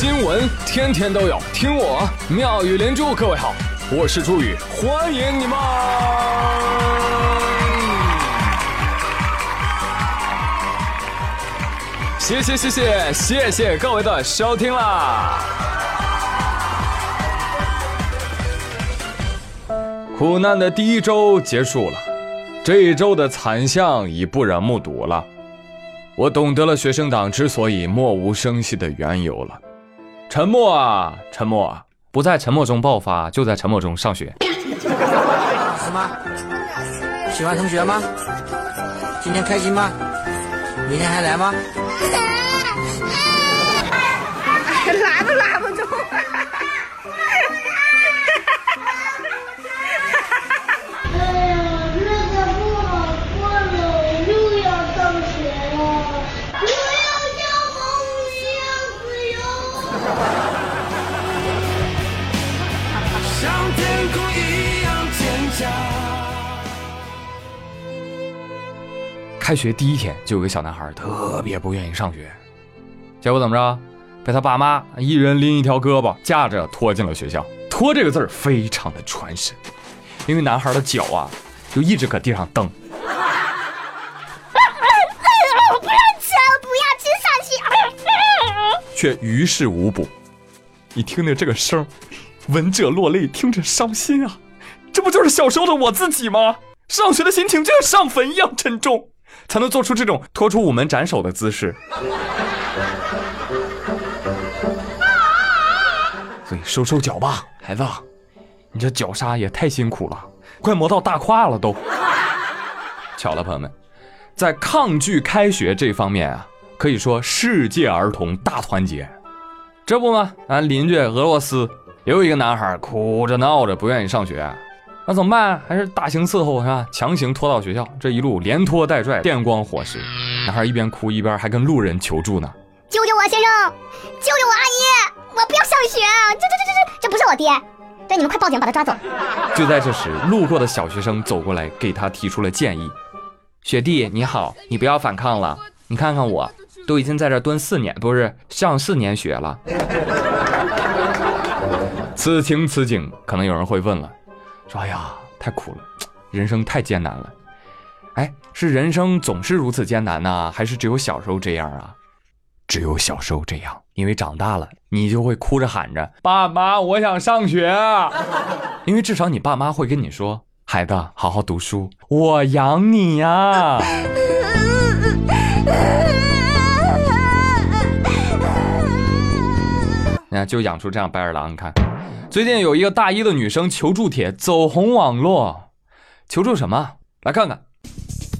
新闻天天都有，听我妙语连珠。各位好，我是朱宇，欢迎你们！谢谢谢谢谢谢各位的收听啦！苦难的第一周结束了，这一周的惨象已不忍目睹了。我懂得了学生党之所以默无声息的缘由了。沉默啊，沉默！不在沉默中爆发，就在沉默中上学。什么？喜欢同学吗？今天开心吗？明天还来吗？开学第一天，就有个小男孩特别不愿意上学，结果怎么着？被他爸妈一人拎一条胳膊，架着拖进了学校。拖这个字儿非常的传神，因为男孩的脚啊，就一直搁地上蹬。却于事无补。你听听这个声儿，闻者落泪，听着伤心啊！这不就是小时候的我自己吗？上学的心情就像上坟一样沉重，才能做出这种拖出午门斩首的姿势。所以收收脚吧，孩子，你这脚刹也太辛苦了，快磨到大胯了都。巧了，朋友们，在抗拒开学这方面啊，可以说世界儿童大团结。这不嘛，俺邻居俄罗斯也有一个男孩哭着闹着不愿意上学，那怎么办？还是大刑伺候是吧？强行拖到学校，这一路连拖带拽，电光火石。男孩一边哭一边还跟路人求助呢。救救我，先生！救救我，阿姨！我不要上学！这这这这这，这不是我爹！对，你们快报警，把他抓走！就在这时，路过的小学生走过来，给他提出了建议：“学弟你好，你不要反抗了，你看看我，都已经在这蹲四年，不是上四年学了。”此情此景，可能有人会问了，说：“哎呀，太苦了，人生太艰难了。”哎，是人生总是如此艰难呢，还是只有小时候这样啊？只有小时候这样，因为长大了，你就会哭着喊着：“爸妈，我想上学。”因为至少你爸妈会跟你说：“孩子，好好读书，我养你呀。”那就养出这样白眼狼。你看，最近有一个大一的女生求助帖走红网络，求助什么？来看看。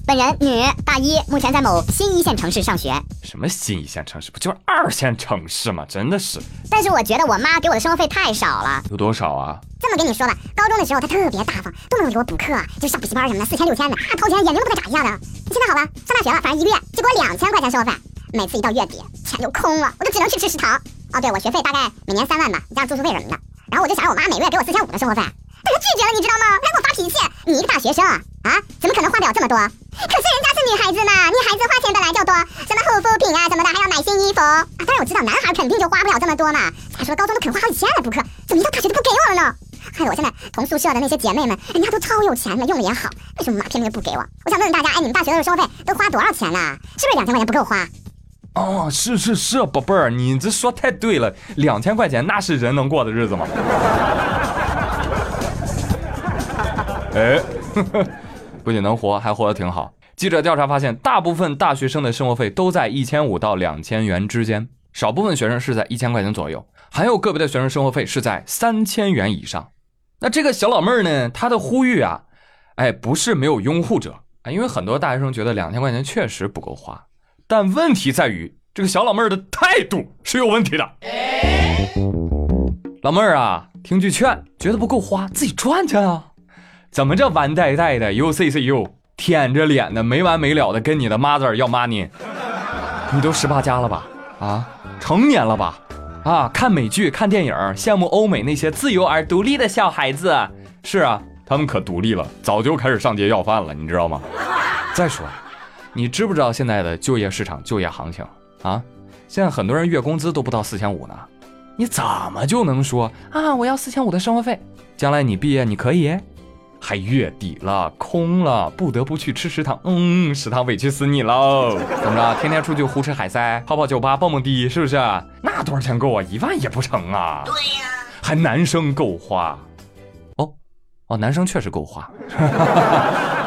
本人女，大一，目前在某新一线城市上学。什么新一线城市？不就是二线城市吗？真的是。但是我觉得我妈给我的生活费太少了。有多少啊？这么跟你说吧，高中的时候她特别大方，动不动给我补课，就上补习班什么的，四千六千的，啊，掏钱眼睛都不带眨一下的。现在好了，上大学了，反正一个月就给我两千块钱生活费，每次一到月底，钱就空了，我就只能去吃食堂。哦，对我学费大概每年三万吧，加上住宿费什么的。然后我就想让我妈每个月给我四千五的生活费，但她拒绝了，你知道吗？她给我发脾气，你一个大学生啊，怎么可能花不了这么多？可是人家是女孩子嘛，女孩子花钱本来就多，什么护肤品啊什么的，还要买新衣服啊。当然我知道男孩肯定就花不了这么多嘛。再说高中都肯花好几千来补课，怎么一到大学就不给我了呢？害得我现在同宿舍的那些姐妹们，人家都超有钱的，用的也好，为什么妈偏偏不给我？我想问问大家，哎，你们大学的生活费都花多少钱呢？是不是两千块钱不够花？哦，是是是，宝贝儿，你这说太对了，两千块钱那是人能过的日子吗？哎，不仅能活，还活得挺好。记者调查发现，大部分大学生的生活费都在一千五到两千元之间，少部分学生是在一千块钱左右，还有个别的学生生活费是在三千元以上。那这个小老妹儿呢，她的呼吁啊，哎，不是没有拥护者啊，因为很多大学生觉得两千块钱确实不够花，但问题在于这个小老妹儿的态度是有问题的。老妹儿啊，听句劝，觉得不够花，自己赚去啊。怎么这完呆呆的又 C C U，舔着脸的没完没了的跟你的 mother 要 money？你都十八加了吧？啊，成年了吧？啊，看美剧看电影，羡慕欧美那些自由而独立的小孩子。是啊，他们可独立了，早就开始上街要饭了，你知道吗？再说，你知不知道现在的就业市场就业行情啊？现在很多人月工资都不到四千五呢。你怎么就能说啊？我要四千五的生活费，将来你毕业你可以？还月底了，空了，不得不去吃食堂。嗯，食堂委屈死你喽！怎么着？天天出去胡吃海塞，泡泡酒吧，蹦蹦迪，是不是？那多少钱够啊？一万也不成啊！对呀，还男生够花。哦，哦，男生确实够花。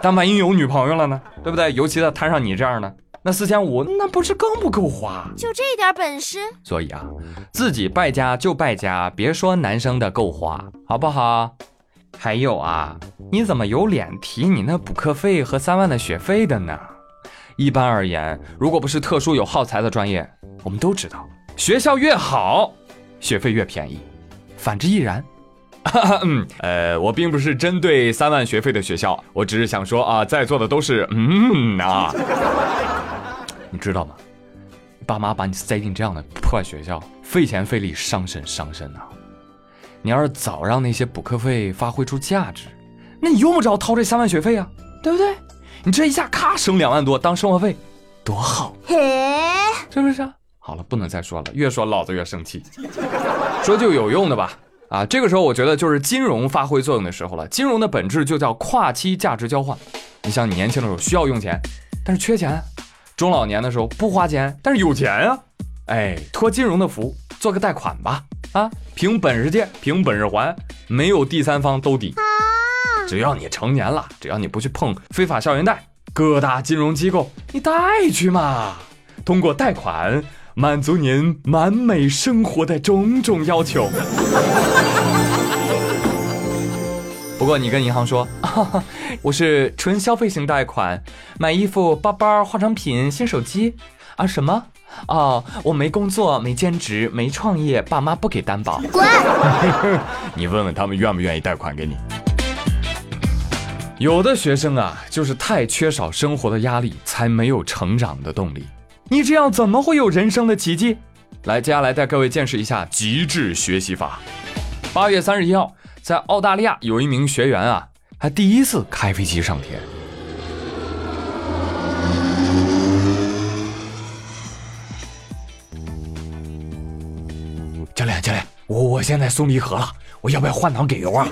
但万一有女朋友了呢？对不对？尤其他摊上你这样的，那四千五，那不是更不够花？就这点本事？所以啊，自己败家就败家，别说男生的够花，好不好？还有啊，你怎么有脸提你那补课费和三万的学费的呢？一般而言，如果不是特殊有耗材的专业，我们都知道，学校越好，学费越便宜，反之亦然。嗯，呃，我并不是针对三万学费的学校，我只是想说啊，在座的都是嗯啊，你知道吗？爸妈把你塞进这样的破学校，费钱费力，伤身伤身呐。你要是早让那些补课费发挥出价值，那你用不着掏这三万学费啊，对不对？你这一下咔省两万多当生活费，多好，嘿，是不是啊？好了，不能再说了，越说老子越生气。说就有用的吧，啊，这个时候我觉得就是金融发挥作用的时候了。金融的本质就叫跨期价值交换。你像你年轻的时候需要用钱，但是缺钱；中老年的时候不花钱，但是有钱啊。哎，托金融的福，做个贷款吧，啊，凭本事借，凭本事还，没有第三方兜底。只要你成年了，只要你不去碰非法校园贷，各大金融机构你贷去嘛，通过贷款满足您完美生活的种种要求。不过你跟银行说，啊、我是纯消费型贷款，买衣服、包包、化妆品、新手机啊什么？哦，我没工作，没兼职，没创业，爸妈不给担保。滚！你问问他们愿不愿意贷款给你。有的学生啊，就是太缺少生活的压力，才没有成长的动力。你这样怎么会有人生的奇迹？来，接下来带各位见识一下极致学习法。八月三十一号，在澳大利亚有一名学员啊，还第一次开飞机上天。教练，教练，我我现在松离合了，我要不要换挡给油啊？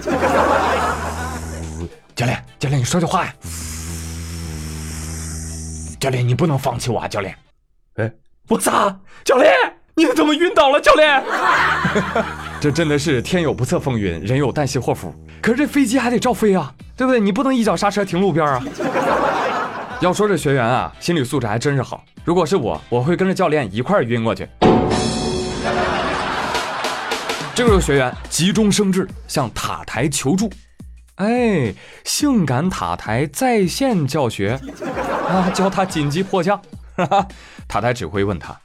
教练，教练，你说句话呀！教练，你不能放弃我啊！教练，我操！教练，你怎么晕倒了？教练，这真的是天有不测风云，人有旦夕祸福。可是这飞机还得照飞啊，对不对？你不能一脚刹车停路边啊！要说这学员啊，心理素质还真是好。如果是我，我会跟着教练一块儿晕过去。这个学员急中生智，向塔台求助。哎，性感塔台在线教学啊，教他紧急迫降。塔台指挥问他：“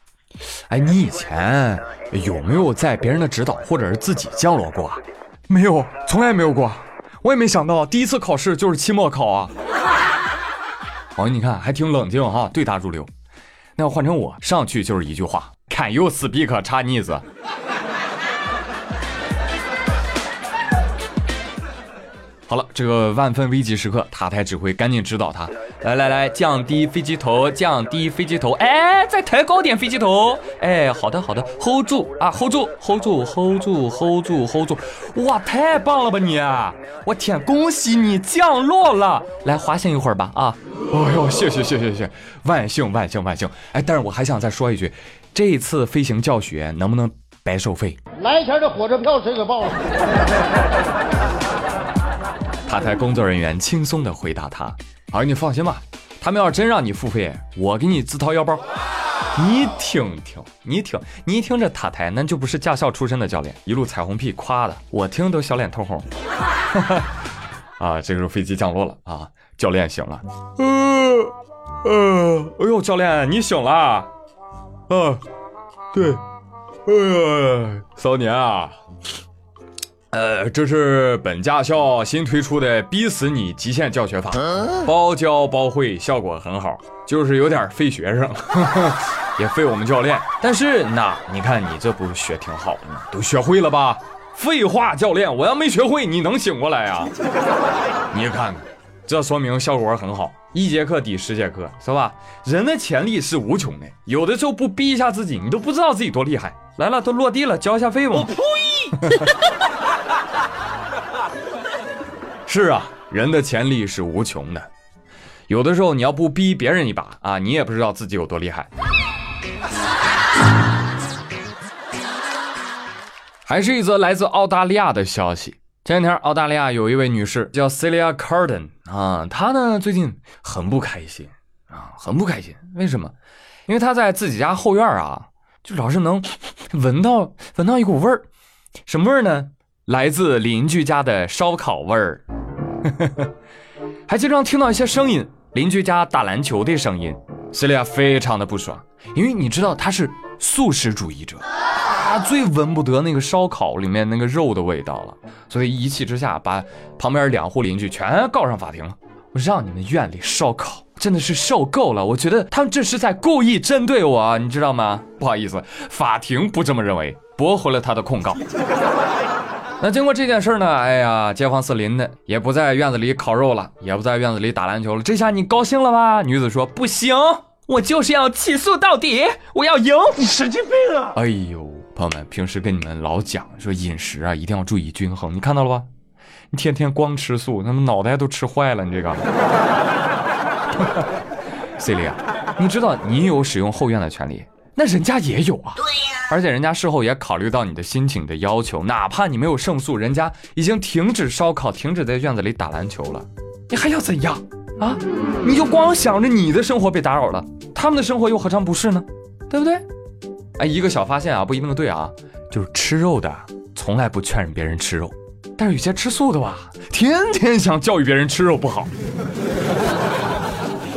哎，你以前有没有在别人的指导或者是自己降落过？”没有，从来没有过。我也没想到第一次考试就是期末考啊。哦，你看还挺冷静哈，对答如流。那要换成我，上去就是一句话：“Can you speak Chinese？” 好了，这个万分危急时刻，塔台指挥赶紧指导他，来来来，降低飞机头，降低飞机头，哎，再抬高点飞机头，哎，好的好的，hold 住啊，hold 住，hold 住，hold 住，hold 住，hold 住，哇，太棒了吧你！我天，恭喜你降落了，来滑行一会儿吧啊！哎呦，谢谢谢谢谢，万幸万幸万幸！哎，但是我还想再说一句，这次飞行教学能不能白收费？来钱的火车票谁给报了？塔台工作人员轻松地回答他：“儿，你放心吧，他们要是真让你付费，我给你自掏腰包。你听听，你听，你一听这塔台，那就不是驾校出身的教练，一路彩虹屁夸的，我听都小脸通红。啊，这个时候飞机降落了啊，教练醒了，呃，呃，哎呦，教练你醒了？啊，对，哎呀，骚年啊。”呃，这是本驾校新推出的“逼死你”极限教学法，包教包会，效果很好，就是有点费学生，也费我们教练。但是那你看你这不学挺好的吗？都学会了吧？废话，教练，我要没学会，你能醒过来呀？你看看，这说明效果很好一节课抵十节课，是吧？人的潜力是无穷的，有的时候不逼一下自己，你都不知道自己多厉害。来了，都落地了，交一下费吧。我呸！是啊，人的潜力是无穷的，有的时候你要不逼别人一把啊，你也不知道自己有多厉害。还是一则来自澳大利亚的消息。前两天，澳大利亚有一位女士叫 Celia Carden 啊，她呢最近很不开心啊，很不开心。为什么？因为她在自己家后院啊，就老是能闻到闻到一股味儿，什么味儿呢？来自邻居家的烧烤味儿，还经常听到一些声音，邻居家打篮球的声音。Celia 非常的不爽，因为你知道他是素食主义者。他最闻不得那个烧烤里面那个肉的味道了，所以一气之下把旁边两户邻居全告上法庭了。我让你们院里烧烤，真的是受够了。我觉得他们这是在故意针对我，你知道吗？不好意思，法庭不这么认为，驳回了他的控告。那经过这件事呢，哎呀，街坊四邻的也不在院子里烤肉了，也不在院子里打篮球了。这下你高兴了吧？女子说不行，我就是要起诉到底，我要赢。你神经病啊！哎呦。朋友们，平时跟你们老讲说饮食啊，一定要注意均衡。你看到了吧？你天天光吃素，那么脑袋都吃坏了。你这个，C 莉啊，你知道你有使用后院的权利，那人家也有啊。对呀。而且人家事后也考虑到你的心情的要求，哪怕你没有胜诉，人家已经停止烧烤，停止在院子里打篮球了，你还要怎样啊？你就光想着你的生活被打扰了，他们的生活又何尝不是呢？对不对？哎，一个小发现啊，不一定对啊，就是吃肉的从来不劝别人吃肉，但是有些吃素的吧，天天想教育别人吃肉不好。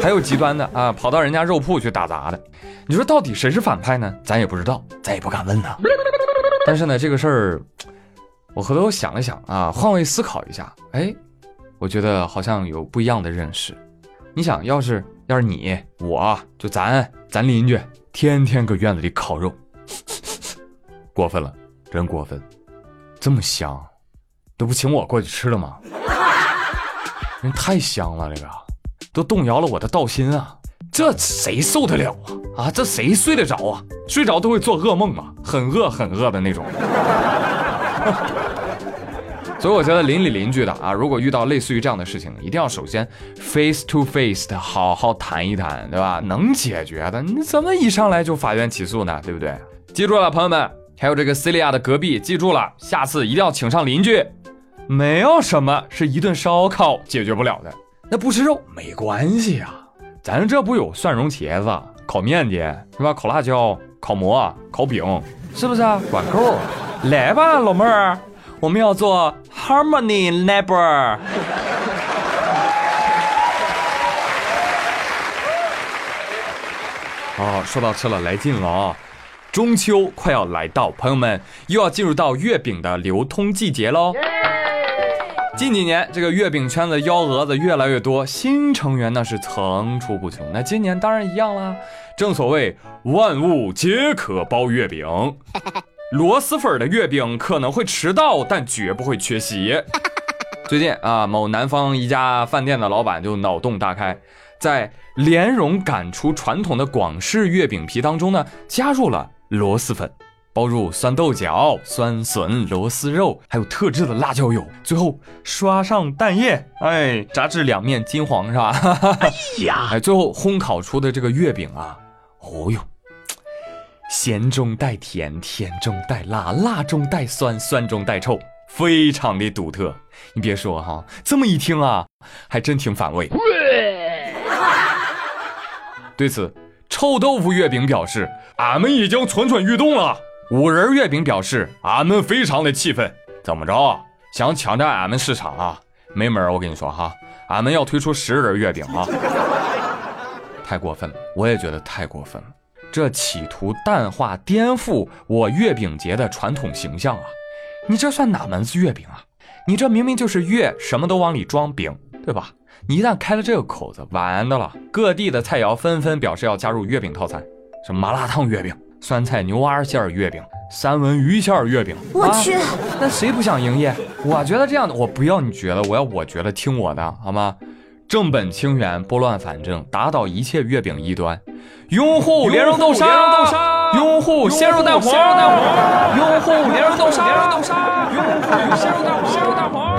还有极端的啊，跑到人家肉铺去打杂的，你说到底谁是反派呢？咱也不知道，咱也不敢问呐。但是呢，这个事儿，我回头想了想啊，换位思考一下，哎，我觉得好像有不一样的认识。你想要是要是你，我就咱咱邻居。天天搁院子里烤肉，过分了，真过分！这么香，都不请我过去吃了吗？人太香了，这个都动摇了我的道心啊！这谁受得了啊？啊，这谁睡得着啊？睡着都会做噩梦啊，很饿很饿的那种。所以我觉得邻里邻居的啊，如果遇到类似于这样的事情，一定要首先 face to face 的好好谈一谈，对吧？能解决的，你怎么一上来就法院起诉呢？对不对？记住了，朋友们，还有这个 c e l i a 的隔壁，记住了，下次一定要请上邻居。没有什么是一顿烧烤解决不了的，那不吃肉没关系啊，咱这不有蒜蓉茄子、烤面筋是吧？烤辣椒、烤馍、烤饼，是不是啊？管够，来吧，老妹儿。我们要做 Harmony Neighbor。哦，说到吃了，来劲了啊！中秋快要来到，朋友们又要进入到月饼的流通季节喽。近几年，这个月饼圈子幺蛾子越来越多，新成员那是层出不穷。那今年当然一样啦，正所谓万物皆可包月饼。螺蛳粉的月饼可能会迟到，但绝不会缺席。最近啊，某南方一家饭店的老板就脑洞大开，在莲蓉擀出传统的广式月饼皮当中呢，加入了螺蛳粉，包入酸豆角、酸笋、螺丝肉，还有特制的辣椒油，最后刷上蛋液，哎，炸至两面金黄，是吧？哎呀，哎，最后烘烤出的这个月饼啊，哦哟。咸中带甜，甜中带辣，辣中带酸，酸中带臭，非常的独特。你别说哈，这么一听啊，还真挺反胃。对此，臭豆腐月饼表示，俺们已经蠢蠢欲动了。五仁月饼表示，俺们非常的气愤。怎么着，想抢占俺们市场啊？没门！我跟你说哈，俺们要推出十仁月饼啊！太过分了，我也觉得太过分了。这企图淡化、颠覆我月饼节的传统形象啊！你这算哪门子月饼啊？你这明明就是月，什么都往里装饼，对吧？你一旦开了这个口子，完的了。各地的菜肴纷纷表示要加入月饼套餐，什么麻辣烫月饼、酸菜牛蛙馅月饼、三文鱼馅月饼。我去，那谁不想营业？我觉得这样的，我不要你觉得，我要我觉得，听我的好吗？正本清源，拨乱反正，打倒一切月饼异端。拥护莲蓉豆沙，拥护鲜肉蛋黄，拥护莲蓉豆沙，拥护鲜肉蛋黄，鲜肉蛋黄。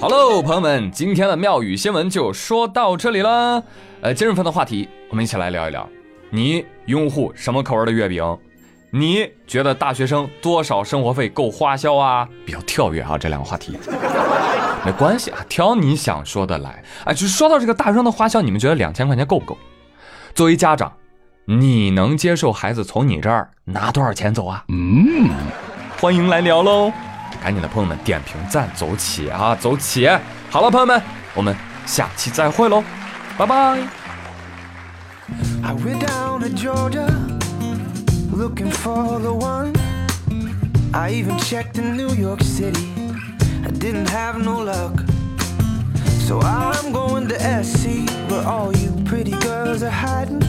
好喽，朋友们，今天的妙语新闻就说到这里了。呃，今日份的话题，我们一起来聊一聊，你拥护什么口味的月饼？你觉得大学生多少生活费够花销啊？比较跳跃啊，这两个话题。没关系啊，挑你想说的来。哎，就说到这个大学生的花销，你们觉得两千块钱够不够？作为家长，你能接受孩子从你这儿拿多少钱走啊？嗯，欢迎来聊喽！赶紧的，朋友们点评赞走起啊，走起！好了，朋友们，我们下期再会喽，拜拜。I went down to Georgia looking for the one. I even checked in New York City. I didn't have no luck. So I'm going to SC where all you pretty girls are hiding.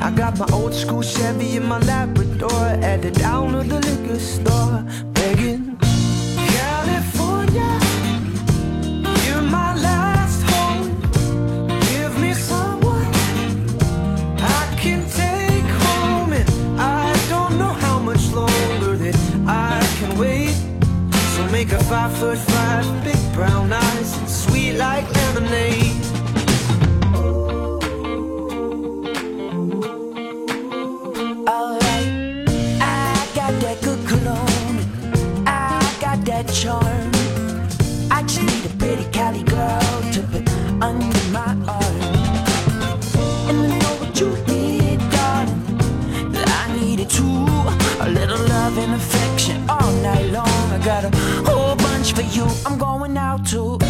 I got my old school Chevy and my Labrador headed down to the liquor store begging. Five foot five, big brown eyes, sweet like lemonade. Alright, I got that good cologne. I got that charm. I just need a pretty Cali girl to put under my arm. And I know what you 出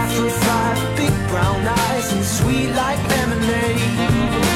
five foot five, big brown eyes, and sweet like lemonade.